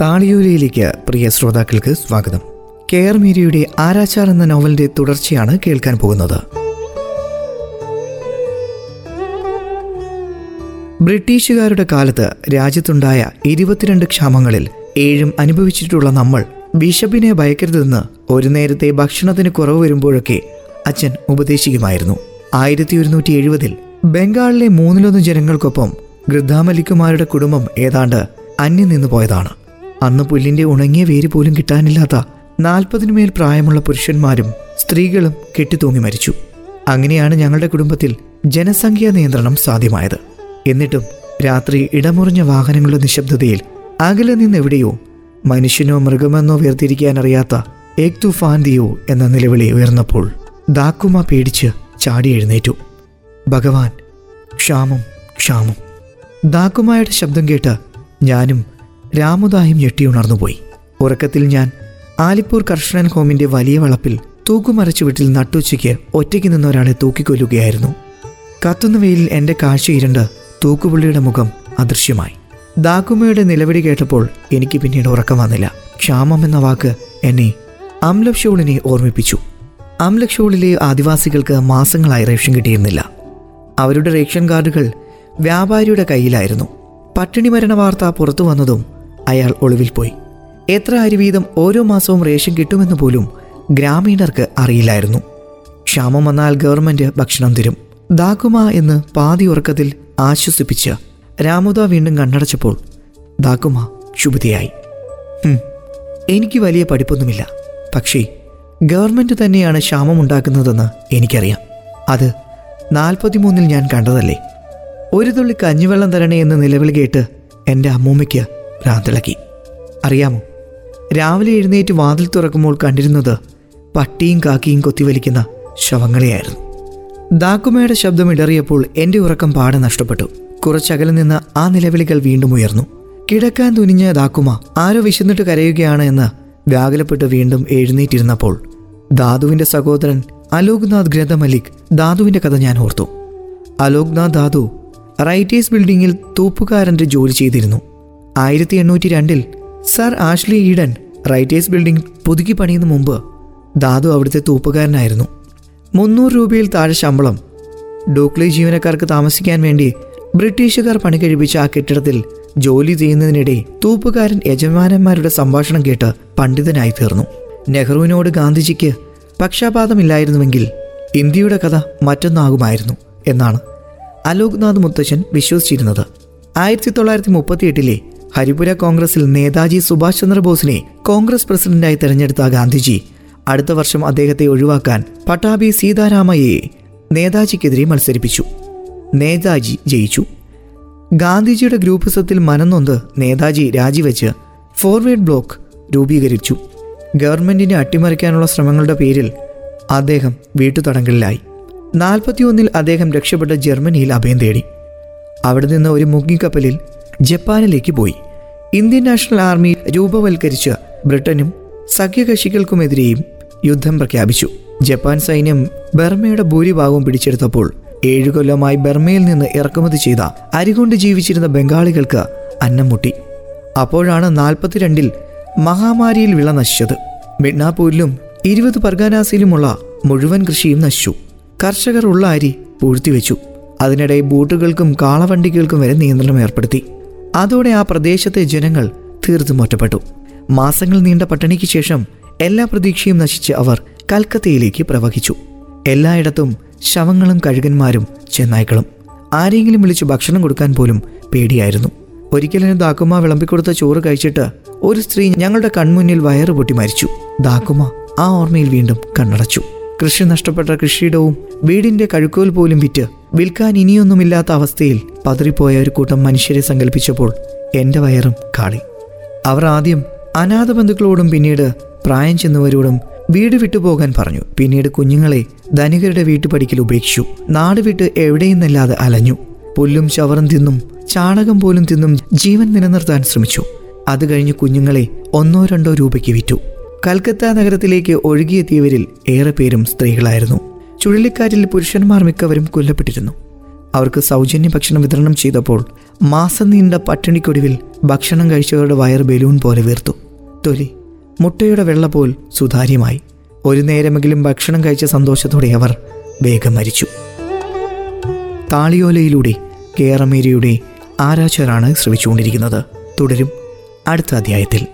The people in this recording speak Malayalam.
താളിയൂലയിലേക്ക് പ്രിയ ശ്രോതാക്കൾക്ക് സ്വാഗതം. കെ ആർ മീരയുടെ ആരാച്ചാർ എന്ന നോവലിന്റെ തുടർച്ചയാണ് കേൾക്കാൻ പോകുന്നത്. ബ്രിട്ടീഷുകാരുടെ കാലത്ത് രാജ്യത്തുണ്ടായ ഇരുപത്തിരണ്ട് ക്ഷാമങ്ങളിൽ ഏഴും അനുഭവിച്ചിട്ടുള്ള നമ്മൾ ബിഷപ്പിനെ ഭയക്കരുതെന്ന് ഒരു നേരത്തെ ഭക്ഷണത്തിന് കുറവ് വരുമ്പോഴൊക്കെ അച്ഛൻ ഉപദേശിക്കുമായിരുന്നു. ആയിരത്തി ഒരുന്നൂറ്റി എഴുപതിൽ ബംഗാളിലെ മൂന്നിലൊന്ന് ജനങ്ങൾക്കൊപ്പം ഗൃദ്ധാമലിക്കുമാരുടെ കുടുംബം ഏതാണ്ട് അന്യം നിന്നു പോയതാണ് അന്ന് പുല്ലിന്റെ ഉണങ്ങിയ വേര് പോലും കിട്ടാനില്ലാത്ത നാൽപ്പതിനു മേൽ പ്രായമുള്ള പുരുഷന്മാരും സ്ത്രീകളും കെട്ടിത്തൂങ്ങി മരിച്ചു. അങ്ങനെയാണ് ഞങ്ങളുടെ കുടുംബത്തിൽ ജനസംഖ്യാ നിയന്ത്രണം സാധ്യമായത്. എന്നിട്ടും രാത്രി ഇടമുറിഞ്ഞ വാഹനങ്ങളുടെ നിശബ്ദതയിൽ അകലെ നിന്ന് എവിടെയോ മനുഷ്യനോ മൃഗമെന്നോ വേർതിരിക്കാനറിയാത്ത ഏക് തുഫാൻ ദിയോ എന്ന നിലവിളി ഉയർന്നപ്പോൾ ദാക്കുമ പേടിച്ച് ചാടി എഴുന്നേറ്റു. ഭഗവാൻ ക്ഷാമം ക്ഷാമം. ദാക്കുമായുടെ ശബ്ദം കേട്ട് ഞാനും രാമുദായും ഞെട്ടിയുണർന്നുപോയി ഉറക്കത്തിൽ ഞാൻ ആലിപ്പൂർ കർഷണൻ ഹോമിന്റെ വലിയ വളപ്പിൽ തൂക്കുമരച്ചു വീട്ടിൽ നട്ടുച്ചയ്ക്ക് ഒറ്റയ്ക്ക് നിന്ന ഒരാളെ തൂക്കിക്കൊല്ലുകയായിരുന്നു. കത്തുന്ന വെയിലിൽ എന്റെ കാഴ്ച ഇരുണ്ട് തൂക്കുപുള്ളിയുടെ മുഖം അദൃശ്യമായി. ദാക്കുമയുടെ നിലവിളി കേട്ടപ്പോൾ എനിക്ക് പിന്നീട് ഉറക്കം വന്നില്ല. ക്ഷാമം എന്ന വാക്ക് എന്നെ അംലക്ഷോളിനെ ഓർമ്മിപ്പിച്ചു. അംലക്ഷോളിലെ ആദിവാസികൾക്ക് മാസങ്ങളായി റേഷൻ കിട്ടിയിരുന്നില്ല. അവരുടെ റേഷൻ കാർഡുകൾ വ്യാപാരിയുടെ കയ്യിലായിരുന്നു. പട്ടിണി മരണ വാർത്ത പുറത്തു വന്നതും അയാൾ ഒളിവിൽ പോയി. എത്ര അരി വീതം ഓരോ മാസവും റേഷൻ കിട്ടുമെന്ന് പോലും ഗ്രാമീണർക്ക് അറിയില്ലായിരുന്നു. ക്ഷാമം വന്നാൽ ഗവൺമെന്റ് ഭക്ഷണം തരും. ദാക്കുമ എന്ന് പാതി ഉറക്കത്തിൽ ആശ്വസിപ്പിച്ച് രാമുദ വീണ്ടും കണ്ണടച്ചപ്പോൾ ദാക്കുമ ക്ഷുഭിതയായി എനിക്ക് വലിയ പഠിപ്പൊന്നുമില്ല. പക്ഷേ ഗവൺമെന്റ് തന്നെയാണ് ക്ഷാമം ഉണ്ടാക്കുന്നതെന്ന് എനിക്കറിയാം. അത് നാൽപ്പത്തിമൂന്നിൽ ഞാൻ കണ്ടതല്ലേ? ഒരു തുള്ളി കഞ്ഞിവെള്ളം തരണേ എന്ന് നിലവിളി കേട്ട് എന്റെ അമ്മൂമ്മയ്ക്ക് ഭ്രാന്തിളക്കി. അറിയാമോ രാവിലെ എഴുന്നേറ്റ് വാതിൽ തുറക്കുമ്പോൾ കണ്ടിരുന്നത് പട്ടിയും കാക്കിയും കൊത്തിവലിക്കുന്ന ശവങ്ങളെയായിരുന്നു. ദാക്കുമയുടെ ശബ്ദം ഇടറിയപ്പോൾ എന്റെ ഉറക്കം പാടെ നഷ്ടപ്പെട്ടു. കുറച്ചകലിൽ നിന്ന് ആ നിലവിളികൾ വീണ്ടും ഉയർന്നു. കിടക്കാൻ തുനിഞ്ഞ ദാക്കുമ ആരോ വിശന്നിട്ട് കരയുകയാണ് എന്ന് വ്യാകുലപ്പെട്ട് വീണ്ടും എഴുന്നേറ്റിരുന്നപ്പോൾ ദാദുവിന്റെ സഹോദരൻ അലോക്നാഥ് ഗ്രന്ഥ മലിക് ദാദുവിന്റെ കഥ ഞാൻ ഓർത്തു. അലോക്നാഥ് ദാദു റൈറ്റേഴ്സ് ബിൽഡിങ്ങിൽ തൂപ്പുകാരന്റെ ജോലി ചെയ്തിരുന്നു. ആയിരത്തി എണ്ണൂറ്റി രണ്ടിൽ sir Ashley Eden Writers Building പുതുക്കി പണിയുന്ന മുമ്പ് ദാദു അവിടുത്തെ തൂപ്പുകാരനായിരുന്നു. മുന്നൂറ് രൂപയിൽ താഴെ ശമ്പളം. ഡോക്ലി ജീവനക്കാർക്ക് താമസിക്കാൻ വേണ്ടി ബ്രിട്ടീഷുകാർ പണി കഴിപ്പിച്ച ആ കെട്ടിടത്തിൽ ജോലി ചെയ്യുന്നതിനിടെ തൂപ്പുകാരൻ യജമാനന്മാരുടെ സംഭാഷണം കേട്ട് പണ്ഡിതനായി തീർന്നു. നെഹ്റുവിനോട് ഗാന്ധിജിക്ക് പക്ഷാപാതമില്ലായിരുന്നുവെങ്കിൽ ഇന്ത്യയുടെ കഥ മറ്റൊന്നാകുമായിരുന്നു എന്നാണ് അലോക്നാഥ് മുത്തശ്ശൻ വിശ്വസിച്ചിരുന്നത്. ആയിരത്തി തൊള്ളായിരത്തി മുപ്പത്തിയെട്ടിലെ ഹരിപുര കോൺഗ്രസിൽ നേതാജി സുഭാഷ് ചന്ദ്രബോസിനെ കോൺഗ്രസ് പ്രസിഡന്റായി തെരഞ്ഞെടുത്ത ഗാന്ധിജി. അടുത്ത വർഷം അദ്ദേഹത്തെ ഒഴിവാക്കാൻ പട്ടാഭി സീതാരാമയ്യയെ നേതാജിക്കെതിരെ മത്സരിപ്പിച്ചു. നേതാജി ജയിച്ചു. ഗാന്ധിജിയുടെ ഗ്രൂപ്പിസത്തിൽ മനന്നൊന്ത് നേതാജി രാജിവെച്ച് ഫോർവേഡ് ബ്ലോക്ക് രൂപീകരിച്ചു. ഗവൺമെന്റിനെ അട്ടിമറിക്കാനുള്ള ശ്രമങ്ങളുടെ പേരിൽ അദ്ദേഹം വീട്ടുതടങ്കലിലായി. നാൽപ്പത്തിയൊന്നിൽ അദ്ദേഹം രക്ഷപ്പെട്ട ജർമ്മനിയിൽ അഭയം തേടി. അവിടെ നിന്ന് ഒരു മുങ്ങിക്കപ്പലിൽ ജപ്പാനിലേക്ക് പോയി. ഇന്ത്യൻ നാഷണൽ ആർമി രൂപവൽക്കരിച്ച് ബ്രിട്ടനും സഖ്യകക്ഷികൾക്കുമെതിരെയും യുദ്ധം പ്രഖ്യാപിച്ചു. ജപ്പാൻ സൈന്യം ബർമയുടെ ഭൂരിഭാഗവും പിടിച്ചെടുത്തപ്പോൾ ഏഴു കൊല്ലമായി ബർമയിൽ നിന്ന് ഇറക്കുമതി ചെയ്ത അരികൊണ്ട് ജീവിച്ചിരുന്ന ബംഗാളികൾക്ക് അന്നം മുട്ടി. അപ്പോഴാണ് നാൽപ്പത്തിരണ്ടിൽ മഹാമാരിയിൽ വിള നശിച്ചത്. മിഡ്നാപൂരിലും ഇരുപത് പർഗാനാസിലുമുള്ള മുഴുവൻ കൃഷിയും നശിച്ചു. കർഷകർ ഉള്ള അരി പൂഴ്ത്തിവെച്ചു. അതിനിടെ ബൂട്ടുകൾക്കും കാളവണ്ടികൾക്കും വരെ നിയന്ത്രണം ഏർപ്പെടുത്തി. അതോടെ ആ പ്രദേശത്തെ ജനങ്ങൾ തീർത്തും ഒറ്റപ്പെട്ടു മാസങ്ങൾ നീണ്ട പട്ടിണിക്ക് ശേഷം എല്ലാ പ്രതീക്ഷയും നശിച്ച് അവർ കൽക്കത്തയിലേക്ക് പ്രവഹിച്ചു. എല്ലായിടത്തും ശവങ്ങളും കഴുകന്മാരും ചെന്നായ്ക്കളും. ആരെങ്കിലും വിളിച്ച് ഭക്ഷണം കൊടുക്കാൻ പോലും പേടിയായിരുന്നു. ഒരിക്കലും ദാക്കുമ വിളമ്പിക്കൊടുത്ത ചോറ് കഴിച്ചിട്ട് ഒരു സ്ത്രീ ഞങ്ങളുടെ കൺമുന്നിൽ വയറ് പൊട്ടി മരിച്ചു. ദാക്കുമ ആ ഓർമ്മയിൽ വീണ്ടും കണ്ണടച്ചു. കൃഷി നഷ്ടപ്പെട്ട കൃഷിയിടവും വീടിന്റെ കഴുക്കോൽ പോലും വിറ്റ് വിൽക്കാൻ ഇനിയൊന്നുമില്ലാത്ത അവസ്ഥയിൽ പതറിപ്പോയ ഒരു കൂട്ടം മനുഷ്യരെ സങ്കല്പിച്ചപ്പോൾ എന്റെ വയറും കാളി. അവർ ആദ്യം അനാഥ ബന്ധുക്കളോടും പിന്നീട് പ്രായം ചെന്നവരോടും വീട് വിട്ടുപോകാൻ പറഞ്ഞു. പിന്നീട് കുഞ്ഞുങ്ങളെ ധനികരുടെ വീട്ടുപടിക്കൽ ഉപേക്ഷിച്ചു. നാട് വിട്ട് എവിടെയെന്നല്ലാതെ അലഞ്ഞു. പുല്ലും ചവറും തിന്നും ചാണകം പോലും തിന്നും ജീവൻ നിലനിർത്താൻ ശ്രമിച്ചു. അത് കഴിഞ്ഞ് കുഞ്ഞുങ്ങളെ ഒന്നോ രണ്ടോ രൂപയ്ക്ക് വിറ്റു. കൽക്കത്ത നഗരത്തിലേക്ക് ഒഴുകിയെത്തിയവരിൽ ഏറെ പേരും സ്ത്രീകളായിരുന്നു. ചുഴലിക്കാറ്റിൽ പുരുഷന്മാർ മിക്കവരും കൊല്ലപ്പെട്ടിരുന്നു. അവർക്ക് സൗജന്യ ഭക്ഷണം വിതരണം ചെയ്തപ്പോൾ മാസം നീണ്ട പട്ടിണിക്കൊടുവിൽ ഭക്ഷണം കഴിച്ചവരുടെ വയർ ബലൂൺ പോലെ വീർത്തു. തൊലി മുട്ടയുടെ വെള്ള പോൽ സുതാര്യമായി. ഒരു നേരമെങ്കിലും ഭക്ഷണം കഴിച്ച സന്തോഷത്തോടെ അവർ വേഗം മരിച്ചു. താളിയോലയിലൂടെ കേറമേരിയുടെ ആരാച്ചരാണ് ശ്രമിച്ചുകൊണ്ടിരിക്കുന്നത്. തുടരും അടുത്ത അധ്യായത്തിൽ.